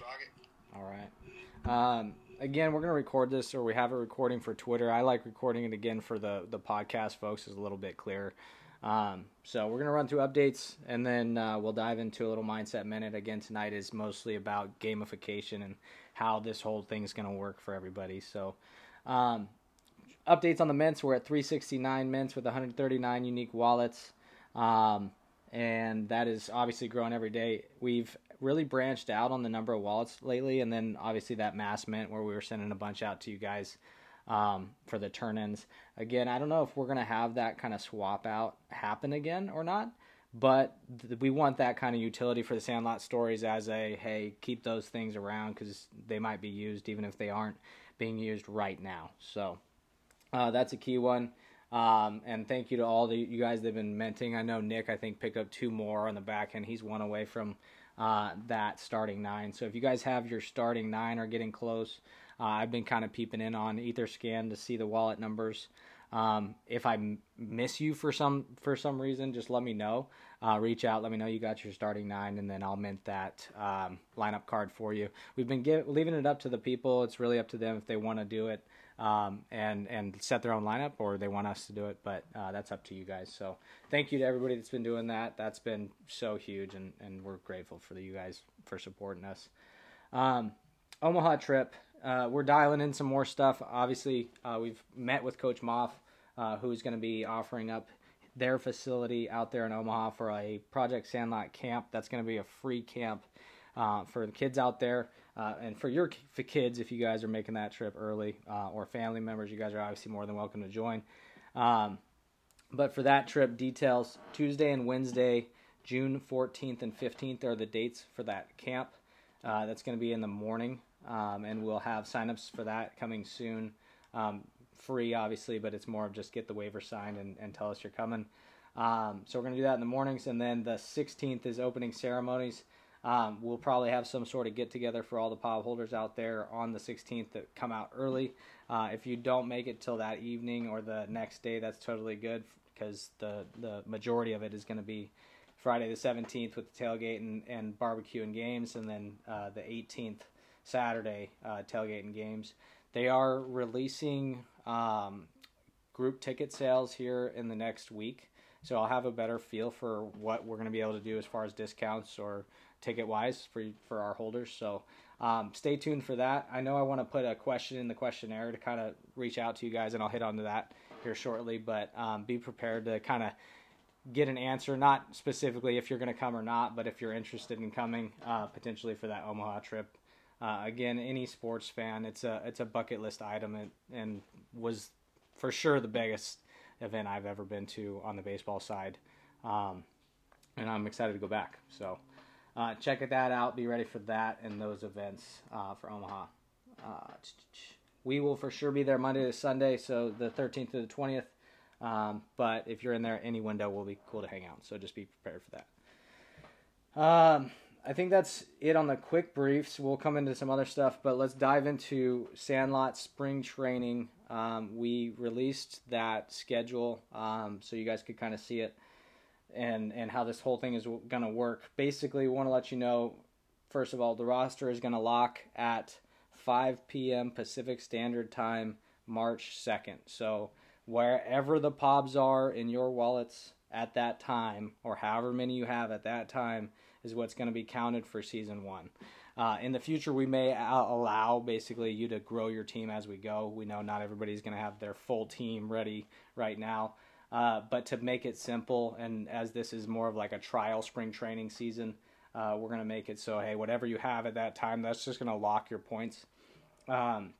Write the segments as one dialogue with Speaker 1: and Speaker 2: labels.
Speaker 1: It.
Speaker 2: All right. Um, again, we're gonna record this, or we have it recording for Twitter. I like recording it again for the the podcast, folks. is a little bit clearer. Um, so we're gonna run through updates, and then uh, we'll dive into a little mindset minute. Again, tonight is mostly about gamification and how this whole thing is gonna work for everybody. So. Um, updates on the mints. We're at 369 mints with 139 unique wallets. Um, and that is obviously growing every day. We've really branched out on the number of wallets lately, and then obviously that mass mint where we were sending a bunch out to you guys um, for the turn ins. Again, I don't know if we're to have that kind of swap out happen again or not, but th- we want that kind of utility for the Sandlot stories as a hey, keep those things around because they might be used even if they aren't being used right now. So uh, that's a key one. Um, and thank you to all the you guys that have been minting. I know Nick, I think, picked up two more on the back end. He's one away from uh, that starting nine. So if you guys have your starting nine or getting close, uh, I've been kind of peeping in on Etherscan to see the wallet numbers. Um, if I m- miss you for some for some reason, just let me know. Uh, reach out, let me know you got your starting nine, and then I'll mint that um, lineup card for you. We've been give, leaving it up to the people. It's really up to them if they want to do it um, and and set their own lineup or they want us to do it. But uh, that's up to you guys. So thank you to everybody that's been doing that. That's been so huge, and and we're grateful for you guys for supporting us. Um, Omaha trip. Uh, we're dialing in some more stuff. Obviously, uh, we've met with Coach Moff, uh, who's going to be offering up their facility out there in Omaha for a Project Sandlot camp. That's going to be a free camp uh, for the kids out there. Uh, and for your for kids, if you guys are making that trip early uh, or family members, you guys are obviously more than welcome to join. Um, but for that trip, details Tuesday and Wednesday, June 14th and 15th are the dates for that camp. Uh, that's going to be in the morning, um, and we'll have signups for that coming soon. Um, free, obviously, but it's more of just get the waiver signed and, and tell us you're coming. Um, so we're going to do that in the mornings, and then the 16th is opening ceremonies. Um, we'll probably have some sort of get together for all the POB holders out there on the 16th that come out early. Uh, if you don't make it till that evening or the next day, that's totally good because the, the majority of it is going to be Friday the 17th with the tailgate and, and barbecue and games, and then uh, the 18th Saturday uh, tailgate and games. They are releasing um, group ticket sales here in the next week, so I'll have a better feel for what we're going to be able to do as far as discounts or ticket wise for for our holders. So um, stay tuned for that. I know I want to put a question in the questionnaire to kind of reach out to you guys, and I'll hit onto that here shortly. But um, be prepared to kind of get an answer, not specifically if you're going to come or not, but if you're interested in coming uh, potentially for that Omaha trip. Uh, again, any sports fan, it's a it's a bucket list item, and, and was for sure the biggest event I've ever been to on the baseball side, um, and I'm excited to go back. So uh, check that out. Be ready for that and those events uh, for Omaha. Uh, we will for sure be there Monday to Sunday, so the 13th to the 20th. Um, but if you're in there, any window will be cool to hang out. So just be prepared for that. Um, I think that's it on the quick briefs. We'll come into some other stuff, but let's dive into Sandlot spring training. Um, we released that schedule um, so you guys could kind of see it and and how this whole thing is going to work. Basically, we want to let you know first of all, the roster is going to lock at 5 p.m. Pacific Standard Time, March 2nd. So wherever the POBs are in your wallets at that time, or however many you have at that time, is what's going to be counted for season one. Uh, in the future, we may allow basically you to grow your team as we go. We know not everybody's going to have their full team ready right now. Uh, but to make it simple, and as this is more of like a trial spring training season, uh, we're going to make it so hey, whatever you have at that time, that's just going to lock your points. Um,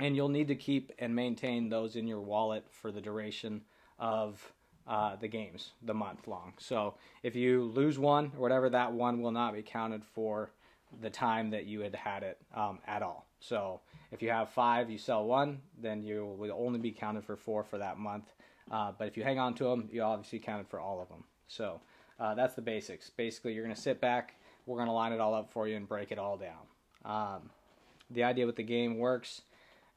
Speaker 2: and you'll need to keep and maintain those in your wallet for the duration of uh, the games, the month long. So if you lose one or whatever, that one will not be counted for the time that you had had it um, at all. So if you have five, you sell one, then you will only be counted for four for that month. Uh, but if you hang on to them, you obviously counted for all of them. So uh, that's the basics. Basically, you're going to sit back. We're going to line it all up for you and break it all down. Um, the idea with the game works.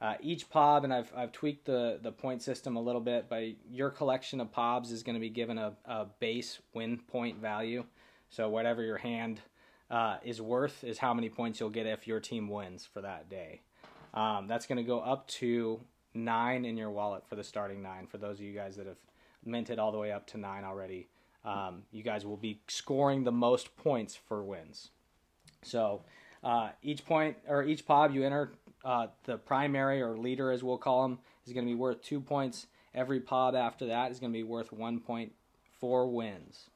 Speaker 2: Uh, each POB, and I've, I've tweaked the, the point system a little bit, but your collection of POBs is going to be given a, a base win point value. So whatever your hand uh, is worth is how many points you'll get if your team wins for that day. Um, that's going to go up to nine in your wallet for the starting nine. For those of you guys that have minted all the way up to nine already, um, you guys will be scoring the most points for wins. So uh, each point or each pob you enter, uh, the primary or leader as we'll call them, is going to be worth two points. Every pob after that is going to be worth one point for wins.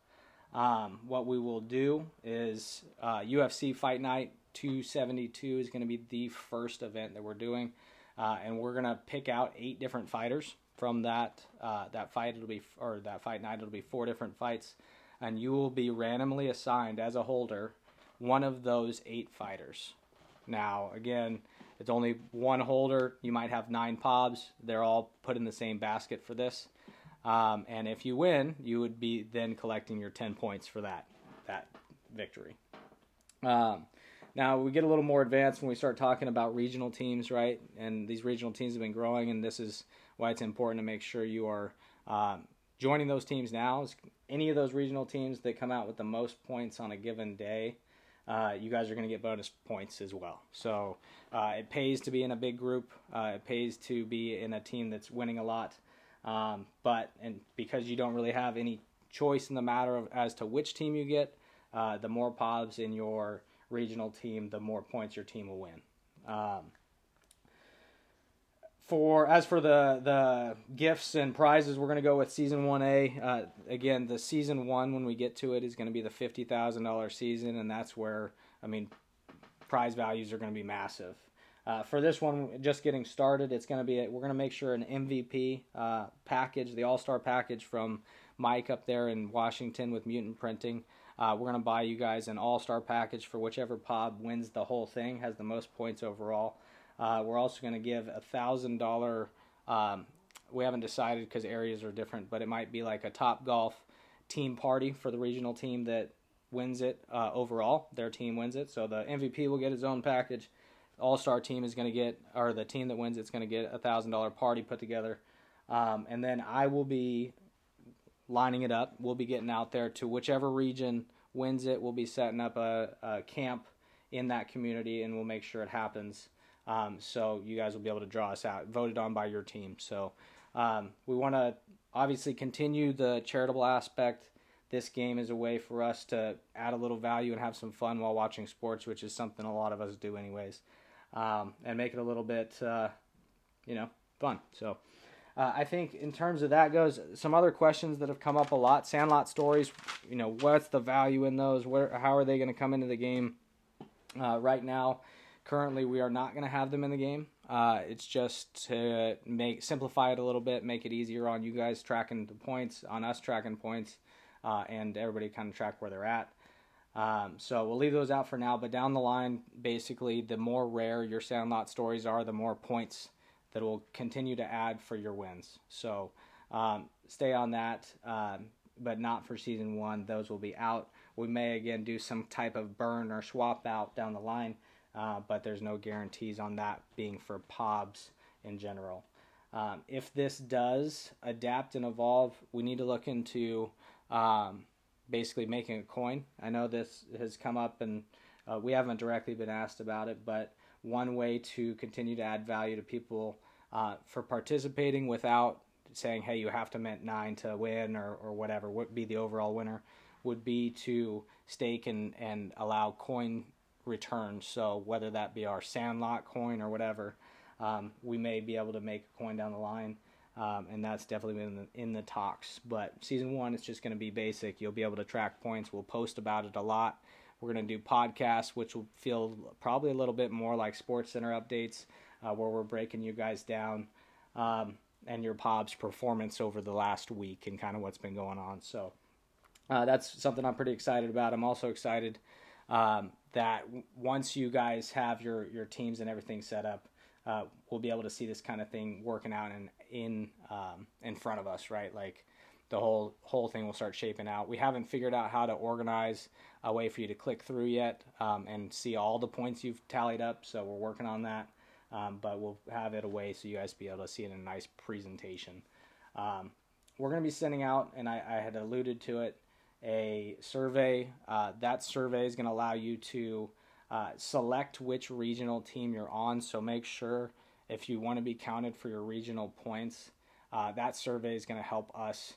Speaker 2: Um, what we will do is uh, UFC Fight Night 272 is going to be the first event that we're doing, uh, and we're going to pick out eight different fighters from that uh, that fight. It'll be or that fight night. It'll be four different fights, and you will be randomly assigned as a holder one of those eight fighters. Now, again, it's only one holder. You might have nine pobs. They're all put in the same basket for this. Um, and if you win, you would be then collecting your 10 points for that that victory. Um, now we get a little more advanced when we start talking about regional teams, right? And these regional teams have been growing, and this is why it's important to make sure you are um, joining those teams now. Any of those regional teams that come out with the most points on a given day, uh, you guys are going to get bonus points as well. So uh, it pays to be in a big group. Uh, it pays to be in a team that's winning a lot. Um, but and because you don't really have any choice in the matter of as to which team you get, uh, the more pobs in your regional team, the more points your team will win. Um, for as for the the gifts and prizes, we're going to go with season one A. Uh, again, the season one when we get to it is going to be the fifty thousand dollar season, and that's where I mean, prize values are going to be massive. Uh, for this one, just getting started, it's going to be a, we're going to make sure an MVP uh, package, the All Star package from Mike up there in Washington with Mutant Printing. Uh, we're going to buy you guys an All Star package for whichever pod wins the whole thing, has the most points overall. Uh, we're also going to give a thousand dollar. Um, we haven't decided because areas are different, but it might be like a Top Golf team party for the regional team that wins it uh, overall. Their team wins it, so the MVP will get his own package. All Star team is going to get, or the team that wins it's going to get a thousand dollar party put together, um, and then I will be lining it up. We'll be getting out there to whichever region wins it. We'll be setting up a, a camp in that community, and we'll make sure it happens. Um, so you guys will be able to draw us out, voted on by your team. So um, we want to obviously continue the charitable aspect. This game is a way for us to add a little value and have some fun while watching sports, which is something a lot of us do anyways, um, and make it a little bit, uh, you know, fun. So. Uh, I think in terms of that goes, some other questions that have come up a lot. Sandlot stories, you know, what's the value in those? Where, how are they going to come into the game? Uh, right now, Currently, we are not going to have them in the game. Uh, it's just to make simplify it a little bit, make it easier on you guys tracking the points, on us tracking points, uh, and everybody kind of track where they're at. Um, so we'll leave those out for now. But down the line, basically, the more rare your Sandlot stories are, the more points that will continue to add for your wins. So um, stay on that, um, but not for season one. Those will be out. We may again do some type of burn or swap out down the line uh, but there's no guarantees on that being for POBs in general. Um, if this does adapt and evolve, we need to look into um, basically making a coin. I know this has come up and uh, we haven't directly been asked about it, but one way to continue to add value to people uh, for participating without saying, hey, you have to mint nine to win or, or whatever, would be the overall winner, would be to stake and, and allow coin returns. So whether that be our Sandlot coin or whatever, um, we may be able to make a coin down the line. Um, and that's definitely in the, in the talks. But season one, it's just going to be basic. You'll be able to track points. We'll post about it a lot. We're going to do podcasts, which will feel probably a little bit more like Sports Center updates, uh, where we're breaking you guys down um, and your Pob's performance over the last week and kind of what's been going on. So uh, that's something I'm pretty excited about. I'm also excited um, that once you guys have your your teams and everything set up, uh, we'll be able to see this kind of thing working out in in um, in front of us, right? Like the whole whole thing will start shaping out. We haven't figured out how to organize a way for you to click through yet um, and see all the points you've tallied up. So we're working on that, um, but we'll have it a way so you guys be able to see it in a nice presentation. Um, we're going to be sending out, and I, I, had alluded to it a survey. Uh, that survey is going to allow you to uh, select which regional team you're on. So make sure if you want to be counted for your regional points, uh, that survey is going to help us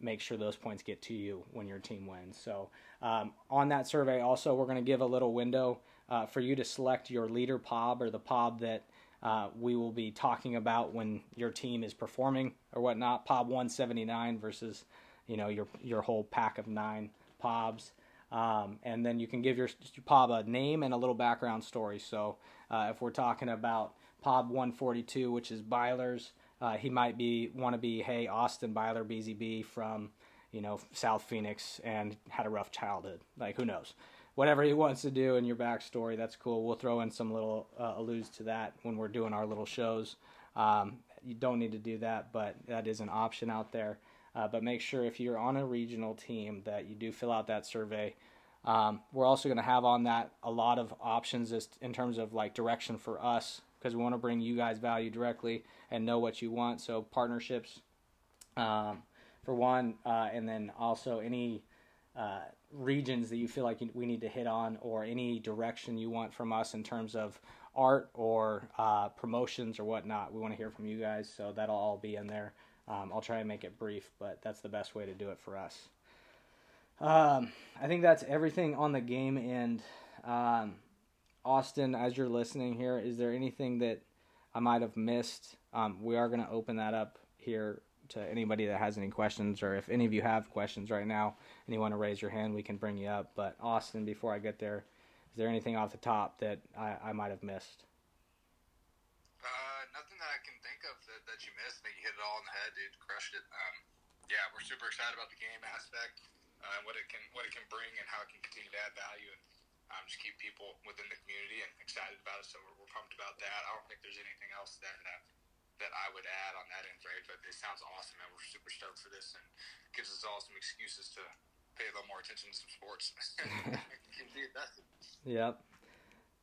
Speaker 2: make sure those points get to you when your team wins. So um, on that survey, also we're going to give a little window uh, for you to select your leader POB or the POB that uh, we will be talking about when your team is performing or whatnot. POB 179 versus you know your your whole pack of nine POBs. Um, and then you can give your, your POB a name and a little background story. So uh, if we're talking about POB 142, which is Byler's, uh, he might be want to be hey Austin Byler BZB from you know South Phoenix and had a rough childhood. Like who knows? Whatever he wants to do in your backstory, that's cool. We'll throw in some little uh, alludes to that when we're doing our little shows. Um, you don't need to do that, but that is an option out there. Uh, but make sure if you're on a regional team that you do fill out that survey. Um, we're also going to have on that a lot of options in terms of like direction for us because we want to bring you guys value directly and know what you want. So partnerships, um, for one, uh, and then also any uh, regions that you feel like we need to hit on, or any direction you want from us in terms of art or uh, promotions or whatnot. We want to hear from you guys, so that'll all be in there. Um, I'll try and make it brief, but that's the best way to do it for us. Um, I think that's everything on the game end. Um, Austin, as you're listening here, is there anything that I might have missed? Um, we are going to open that up here to anybody that has any questions, or if any of you have questions right now and you want to raise your hand, we can bring you up. But Austin, before I get there, is there anything off the top that I, I might have missed?
Speaker 1: Uh, nothing that I can think of that, that you missed. I think you hit it all in the head, dude. Crushed it. Um, yeah, we're super excited about the game aspect, uh, what it can what it can bring, and how it can continue to add value. And um, just keep people within the community and excited about it. So we're, we're pumped about that. I don't think there's anything else that uh, that I would add on that end, right? But it sounds awesome, man. We're super stoked for this and gives us all some excuses to pay a little more attention to some sports.
Speaker 2: yep.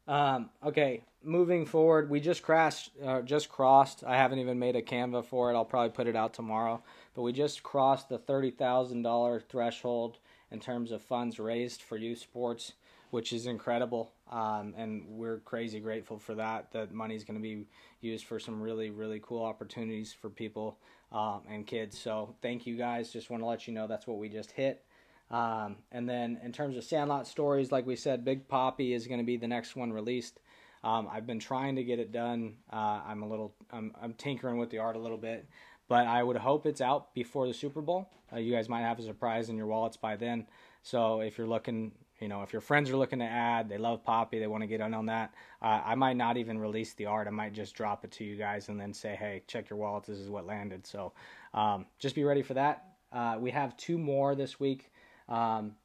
Speaker 2: Um, okay, moving forward, we just crashed, uh, just crossed. I haven't even made a Canva for it. I'll probably put it out tomorrow. But we just crossed the thirty thousand dollar threshold in terms of funds raised for youth sports which is incredible. Um, and we're crazy grateful for that. That money is going to be used for some really, really cool opportunities for people um, and kids. So thank you guys. Just want to let you know that's what we just hit. Um, and then in terms of Sandlot stories, like we said, Big Poppy is going to be the next one released. Um, I've been trying to get it done. Uh, I'm a little, I'm, I'm tinkering with the art a little bit, but I would hope it's out before the Super Bowl. Uh, you guys might have a surprise in your wallets by then. So if you're looking you know, if your friends are looking to add, they love Poppy, they want to get in on that. Uh, I might not even release the art. I might just drop it to you guys and then say, hey, check your wallets. This is what landed. So um, just be ready for that. Uh, we have two more this week. Um,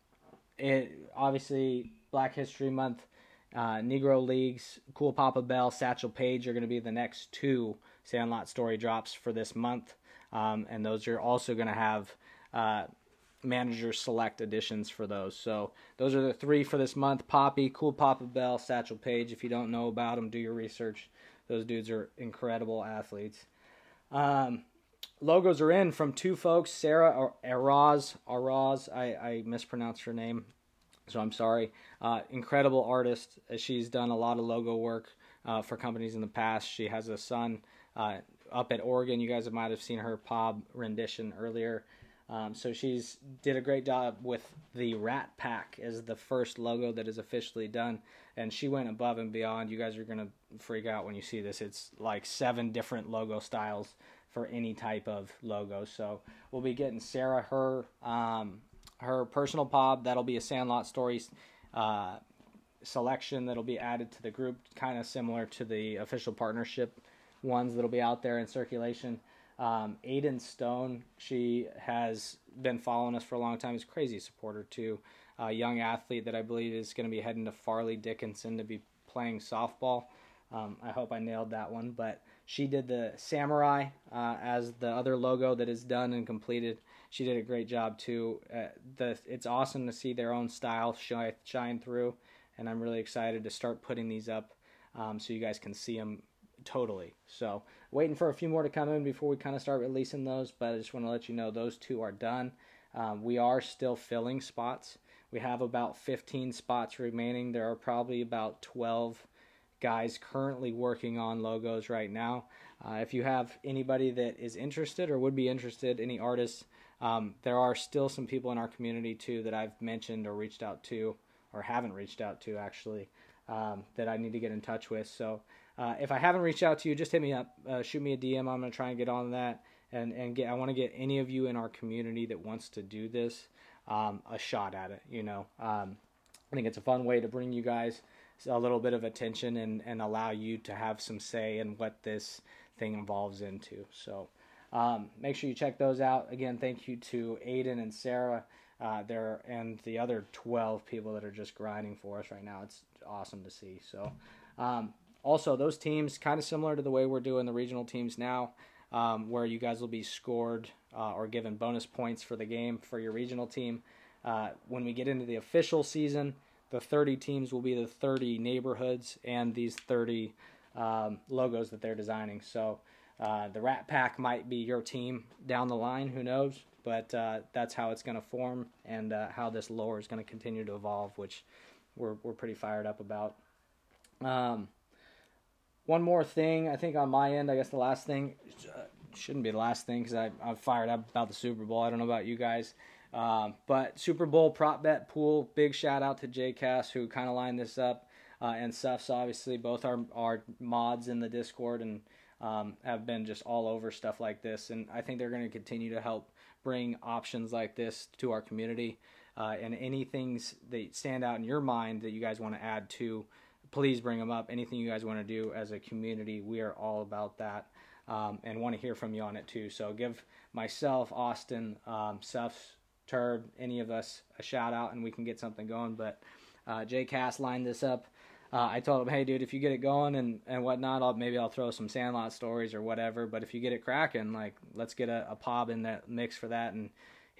Speaker 2: it obviously Black History Month, uh, Negro Leagues, Cool Papa Bell, Satchel Paige are going to be the next two Sandlot story drops for this month, um, and those are also going to have uh, manager select editions for those. So those are the three for this month: Poppy, Cool Papa Bell, Satchel Paige. If you don't know about them, do your research. Those dudes are incredible athletes. Um, logos are in from two folks, Sarah Araz. Araz, I, I mispronounced her name, so I'm sorry. Uh, incredible artist. She's done a lot of logo work uh, for companies in the past. She has a son uh, up at Oregon. You guys might have seen her POB rendition earlier. Um, so she's did a great job with the Rat Pack as the first logo that is officially done, and she went above and beyond. You guys are gonna freak out when you see this. It's like seven different logo styles for any type of logo. So we'll be getting Sarah her um, her personal POB. That'll be a Sandlot Stories uh, selection that'll be added to the group, kind of similar to the official partnership ones that'll be out there in circulation. Um, Aiden Stone, she has been following us for a long time. Is crazy supporter too. A young athlete that I believe is going to be heading to Fairleigh Dickinson to be playing softball. Um, I hope I nailed that one, but she did the samurai uh, as the other logo that is done and completed. She did a great job too. Uh, the it's awesome to see their own style shine, shine through, and I'm really excited to start putting these up um, so you guys can see them totally. So waiting for a few more to come in before we kind of start releasing those, but I just want to let you know those two are done. Um, we are still filling spots. We have about 15 spots remaining. There are probably about 12 guys currently working on logos right now. Uh, if you have anybody that is interested or would be interested, any artists, um, there are still some people in our community too that I've mentioned or reached out to, or haven't reached out to actually, um, that I need to get in touch with. So uh, if I haven't reached out to you, just hit me up, uh, shoot me a DM. I'm gonna try and get on that, and and get. I want to get any of you in our community that wants to do this um, a shot at it. You know, um, I think it's a fun way to bring you guys a little bit of attention and and allow you to have some say in what this thing evolves into. So. Um, make sure you check those out. Again, thank you to Aiden and Sarah uh, there and the other 12 people that are just grinding for us right now. It's awesome to see. So, um, also, those teams kind of similar to the way we're doing the regional teams now, um, where you guys will be scored uh, or given bonus points for the game for your regional team. Uh, when we get into the official season, the 30 teams will be the 30 neighborhoods and these 30 um, logos that they're designing. So uh, the Rat Pack might be your team down the line, who knows? But uh, that's how it's going to form and uh, how this lore is going to continue to evolve, which we're, we're pretty fired up about. Um, one more thing, I think on my end, I guess the last thing uh, shouldn't be the last thing because I'm fired up about the Super Bowl. I don't know about you guys. Um, but Super Bowl prop bet pool, big shout out to JCast who kind of lined this up. Uh, and Suffs, obviously, both are, are mods in the Discord and um, have been just all over stuff like this. And I think they're going to continue to help bring options like this to our community. Uh, and anything that stand out in your mind that you guys want to add to, please bring them up. Anything you guys want to do as a community, we are all about that. Um, and want to hear from you on it too. So give myself, Austin, um, Suffs, Turb, any of us a shout out, and we can get something going. But uh, Jay Cass lined this up uh, I told him, hey, dude, if you get it going and, and whatnot, I'll, maybe I'll throw some Sandlot stories or whatever. But if you get it cracking, like, let's get a, a pob in that mix for that. And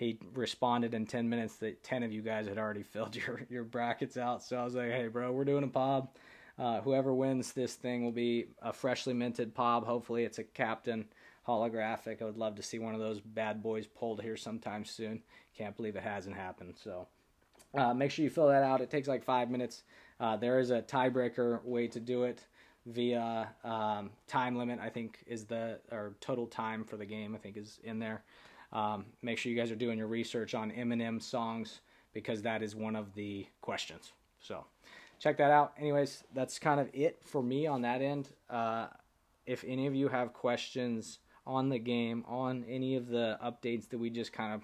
Speaker 2: he responded in 10 minutes that 10 of you guys had already filled your, your brackets out. So I was like, hey, bro, we're doing a pob. Uh, whoever wins this thing will be a freshly minted pob. Hopefully, it's a captain holographic. I would love to see one of those bad boys pulled here sometime soon. Can't believe it hasn't happened. So uh, make sure you fill that out. It takes like five minutes. Uh, there is a tiebreaker way to do it via um, time limit. I think is the or total time for the game. I think is in there. Um, make sure you guys are doing your research on Eminem songs because that is one of the questions. So check that out. Anyways, that's kind of it for me on that end. Uh, if any of you have questions on the game, on any of the updates that we just kind of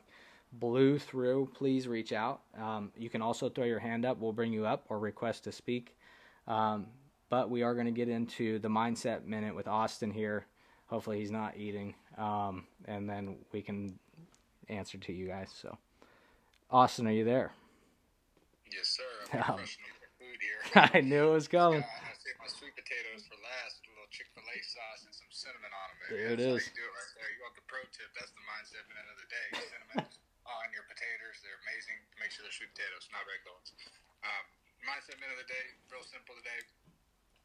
Speaker 2: blew through, please reach out. Um, you can also throw your hand up. We'll bring you up or request to speak. Um, but we are going to get into the mindset minute with Austin here. Hopefully, he's not eating. Um, and then we can answer to you guys. So, Austin, are you there?
Speaker 1: Yes, sir. I'm oh. food here.
Speaker 2: I knew it was coming.
Speaker 1: I saved my sweet potatoes for last. A little Chick Fil A sauce and some cinnamon on them.
Speaker 2: There it
Speaker 1: is. you do it right there. You want the pro tip? That's the mindset minute of the day. Cinnamon on your potatoes. They're amazing. Make sure they're sweet potatoes, not regular ones. Um, mindset minute of the day, real simple today.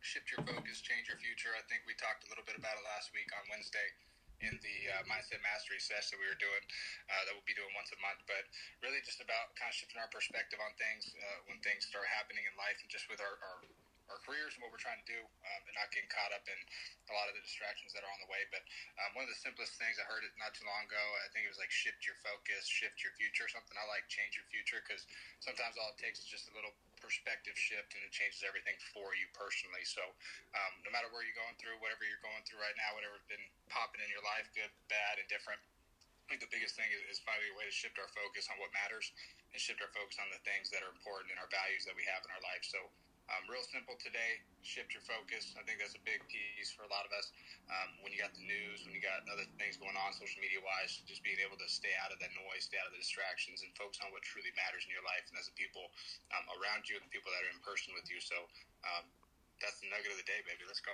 Speaker 1: Shift your focus, change your future. I think we talked a little bit about it last week on Wednesday in the uh, mindset mastery session that we were doing uh, that we'll be doing once a month but really just about kind of shifting our perspective on things uh, when things start happening in life and just with our, our our careers and what we're trying to do um, and not getting caught up in a lot of the distractions that are on the way. But um, one of the simplest things I heard it not too long ago, I think it was like shift your focus, shift your future, something I like change your future because sometimes all it takes is just a little perspective shift and it changes everything for you personally. So um, no matter where you're going through, whatever you're going through right now, whatever's been popping in your life, good, bad, and different. I think the biggest thing is, is finding a way to shift our focus on what matters and shift our focus on the things that are important and our values that we have in our life. So um, real simple today. Shift your focus. I think that's a big piece for a lot of us. Um, when you got the news, when you got other things going on social media wise, just being able to stay out of that noise, stay out of the distractions, and focus on what truly matters in your life and as the people um, around you and the people that are in person with you. So um, that's the nugget of the day, baby. Let's go.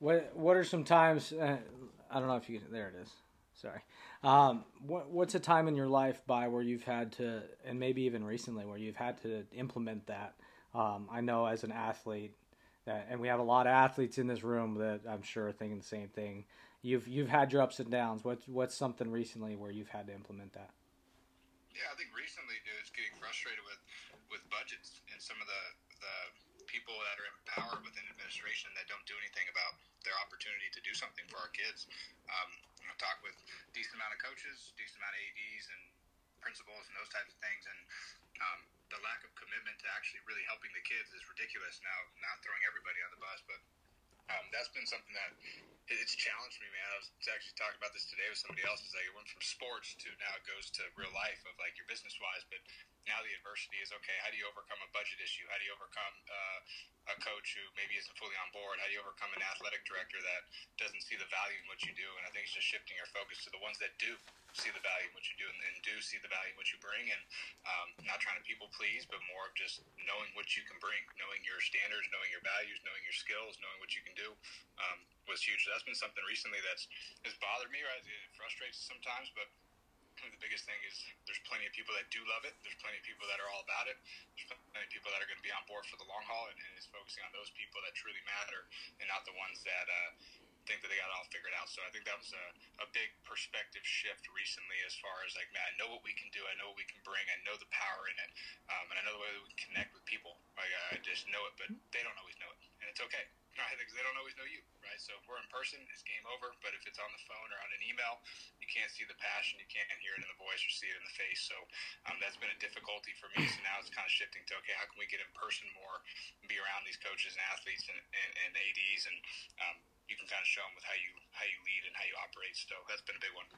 Speaker 2: What What are some times? Uh, I don't know if you. There it is. Sorry. Um, what, what's a time in your life by where you've had to, and maybe even recently, where you've had to implement that? Um, I know as an athlete, that, and we have a lot of athletes in this room that I'm sure are thinking the same thing. You've you've had your ups and downs. What's what's something recently where you've had to implement that?
Speaker 1: Yeah, I think recently, dude, it's getting frustrated with with budgets and some of the the people that are in power within administration that don't do anything about their opportunity to do something for our kids. Um, know, talk with decent amount of coaches, decent amount of ads and principals and those types of things, and um, the lack of commitment to actually really helping the kids is ridiculous. Now, not throwing everybody on the bus, but um, that's been something that it's challenged me, man. I was actually talking about this today with somebody else. Is like it went from sports to now it goes to real life of like your business wise, but now the adversity is okay. How do you overcome a budget issue? How do you overcome uh, a coach who maybe isn't fully on board? How do you overcome an athletic director that doesn't see the value in what you do? And I think it's just shifting your focus to the ones that do see the value in what you do and, and do see the value in what you bring, and um, not trying to people please, but more of just knowing what you can bring, knowing your standards, knowing your values, knowing your skills, knowing what you can do. Um, was huge. So that's been something recently that's has bothered me. Right, it frustrates sometimes, but the biggest thing is there's plenty of people that do love it. There's plenty of people that are all about it. There's plenty of people that are going to be on board for the long haul, and, and it's focusing on those people that truly matter, and not the ones that uh, think that they got it all figured out. So I think that was a, a big perspective shift recently, as far as like, man, I know what we can do. I know what we can bring. I know the power in it, um, and I know the way that we connect with people. Like I just know it, but they don't always know it, and it's okay they don't always know you, right? So if we're in person, it's game over. But if it's on the phone or on an email, you can't see the passion, you can't hear it in the voice or see it in the face. So um, that's been a difficulty for me. So now it's kind of shifting to okay, how can we get in person more, be around these coaches and athletes and, and, and ads, and um, you can kind of show them with how you how you lead and how you operate. So that's been a big one.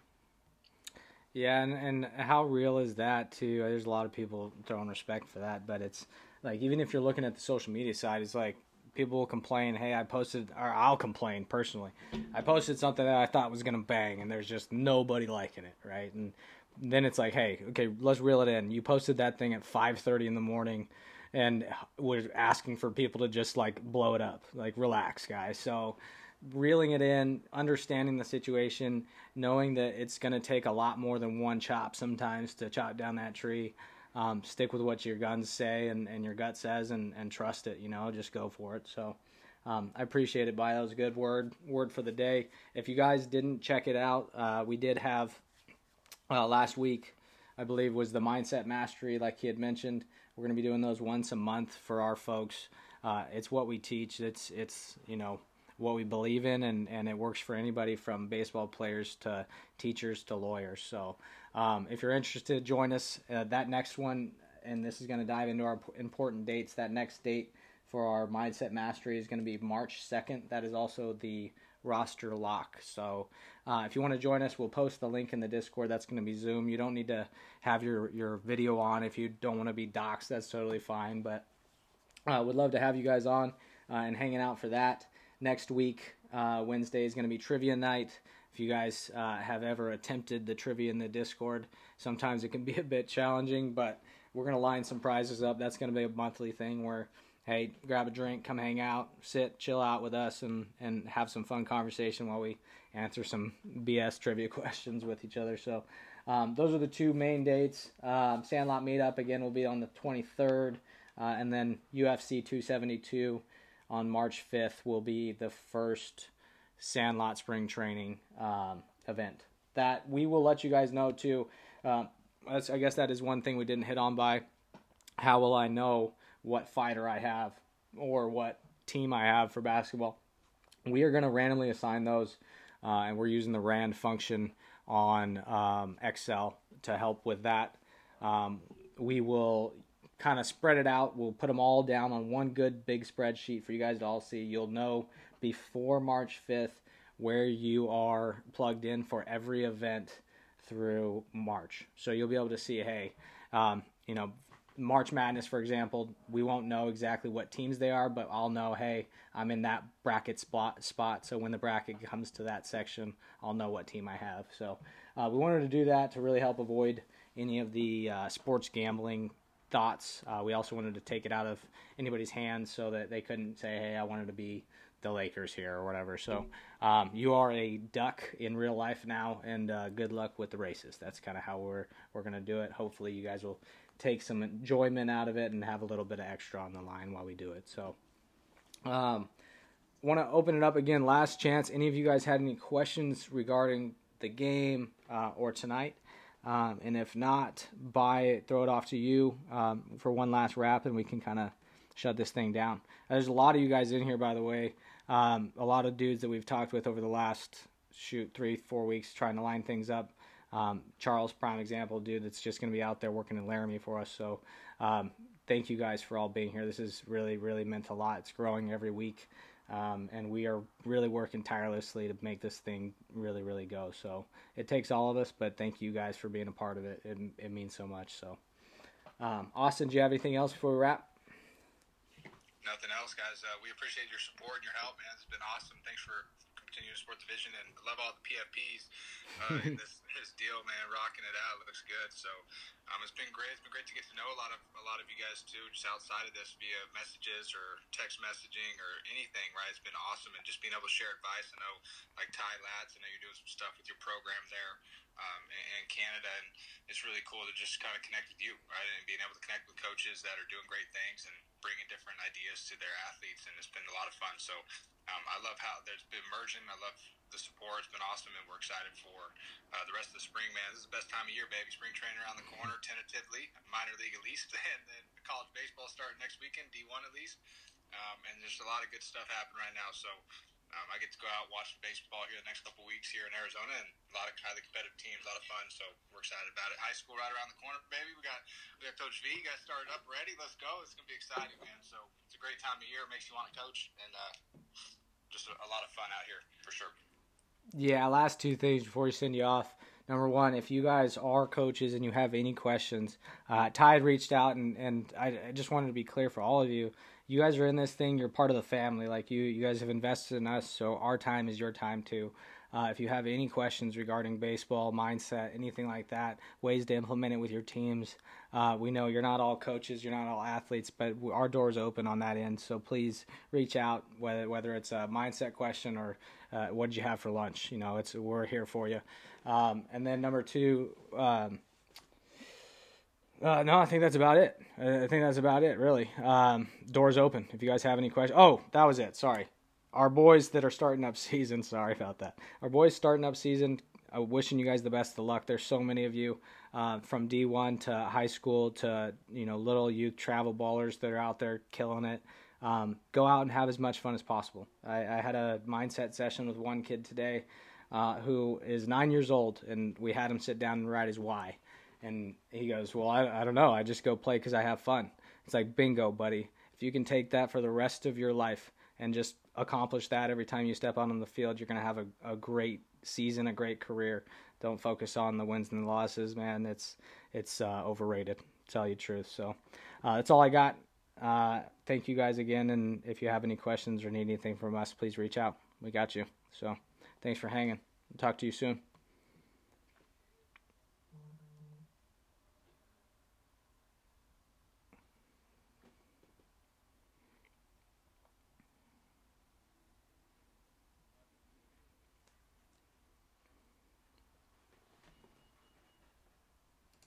Speaker 2: Yeah, and, and how real is that too? There's a lot of people throwing respect for that, but it's like even if you're looking at the social media side, it's like people will complain, hey, I posted, or I'll complain personally. I posted something that I thought was gonna bang, and there's just nobody liking it, right? And then it's like, hey, okay, let's reel it in. You posted that thing at 5:30 in the morning, and was asking for people to just like blow it up, like relax, guys. So reeling it in, understanding the situation, knowing that it's going to take a lot more than one chop sometimes to chop down that tree. Um, stick with what your guns say and, and your gut says and, and trust it, you know, just go for it. So um, I appreciate it, By That was a good word, word for the day. If you guys didn't check it out, uh, we did have uh, last week, I believe, was the Mindset Mastery, like he had mentioned. We're going to be doing those once a month for our folks. Uh, it's what we teach. It's, it's, you know, what we believe in, and, and it works for anybody from baseball players to teachers to lawyers. So um, if you're interested, join us. Uh, that next one, and this is going to dive into our important dates. That next date for our Mindset Mastery is going to be March 2nd. That is also the roster lock. So uh, if you want to join us, we'll post the link in the Discord. That's going to be Zoom. You don't need to have your, your video on if you don't want to be doxxed. That's totally fine. But uh, would love to have you guys on uh, and hanging out for that next week. Uh, Wednesday is going to be trivia night. If you guys uh, have ever attempted the trivia in the Discord, sometimes it can be a bit challenging, but we're going to line some prizes up. That's going to be a monthly thing where, hey, grab a drink, come hang out, sit, chill out with us, and, and have some fun conversation while we answer some BS trivia questions with each other. So, um, those are the two main dates. Um, Sandlot Meetup again will be on the 23rd, uh, and then UFC 272 on March 5th will be the first Sandlot Spring Training um, event. That we will let you guys know too. Um, I guess that is one thing we didn't hit on by. How will I know what fighter I have or what team I have for basketball? We are going to randomly assign those, uh, and we're using the RAND function on um, Excel to help with that. Um, we will kind of spread it out. We'll put them all down on one good big spreadsheet for you guys to all see. You'll know before March 5th where you are plugged in for every event through March. So you'll be able to see, hey, um, you know, March Madness, for example, we won't know exactly what teams they are, but I'll know, hey, I'm in that bracket spot. Spot. So when the bracket comes to that section, I'll know what team I have. So uh, we wanted to do that to really help avoid any of the uh, sports gambling thoughts. Uh, we also wanted to take it out of anybody's hands so that they couldn't say, "Hey, I wanted to be the Lakers here" or whatever. So um, you are a duck in real life now, and uh, good luck with the races. That's kind of how we're we're gonna do it. Hopefully, you guys will take some enjoyment out of it and have a little bit of extra on the line while we do it. So. Um, want to open it up again. Last chance. Any of you guys had any questions regarding the game uh, or tonight? Um, and if not, buy it, throw it off to you um, for one last wrap, and we can kind of shut this thing down. There's a lot of you guys in here, by the way. Um, a lot of dudes that we've talked with over the last shoot three, four weeks, trying to line things up. Um, Charles, prime example, dude that's just going to be out there working in Laramie for us. So um, thank you guys for all being here. This is really, really meant a lot. It's growing every week. Um, and we are really working tirelessly to make this thing really, really go. So it takes all of us, but thank you guys for being a part of it. It, it means so much. So, um, Austin, do you have anything else before we wrap?
Speaker 1: Nothing else, guys. Uh, we appreciate your support and your help, man. It's been awesome. Thanks for continuing to support the vision, and love all the PFPs uh, in this this deal, man. Rocking it out, looks good. So um, it's been great. It's been great to get to know a lot of a lot of you guys too, just outside of this via messages or text messaging or anything. Right? It's been awesome, and just being able to share advice. I know, like Ty Lads, I know you're doing some stuff with your program there um, in, in Canada, and it's really cool to just kind of connect with you, right? And being able to connect with coaches that are doing great things and bringing different ideas to their athletes, and it's been a lot of fun. So um, I love how there's been immersion. I love the support. It's been awesome, and we're excited for uh, the rest of the spring, man. This is the best time of year, baby. Spring training around the corner, tentatively, minor league at least, and then college baseball starting next weekend, D1 at least. Um, and there's a lot of good stuff happening right now. So um, I get to go out and watch baseball here the next couple weeks here in Arizona, and a lot of highly competitive teams, a lot of fun. So we're excited about it. High school right around the corner, baby. We got we got Coach V. You guys started up ready. Let's go. It's gonna be exciting, man. So it's a great time of year. It makes you want to coach, and uh, just a, a lot of fun out here for sure.
Speaker 2: Yeah, last two things before we send you off. Number one, if you guys are coaches and you have any questions, uh, Ty reached out and, and I, I just wanted to be clear for all of you you guys are in this thing. You're part of the family. Like you, you guys have invested in us, so our time is your time too. Uh, if you have any questions regarding baseball mindset, anything like that, ways to implement it with your teams, uh, we know you're not all coaches, you're not all athletes, but our doors open on that end. So please reach out, whether whether it's a mindset question or uh, what did you have for lunch. You know, it's we're here for you. Um, and then number two. Um, uh, no, I think that's about it. I think that's about it, really. Um, doors open. If you guys have any questions. Oh, that was it. Sorry. Our boys that are starting up season. Sorry about that. Our boys starting up season. Uh, wishing you guys the best of luck. There's so many of you, uh, from D1 to high school to you know little youth travel ballers that are out there killing it. Um, go out and have as much fun as possible. I, I had a mindset session with one kid today, uh, who is nine years old, and we had him sit down and write his why. And he goes, Well, I, I don't know. I just go play because I have fun. It's like, bingo, buddy. If you can take that for the rest of your life and just accomplish that every time you step out on the field, you're going to have a, a great season, a great career. Don't focus on the wins and the losses, man. It's it's uh, overrated. tell you the truth. So uh, that's all I got. Uh, thank you guys again, and if you have any questions or need anything from us, please reach out. We got you. So thanks for hanging. talk to you soon.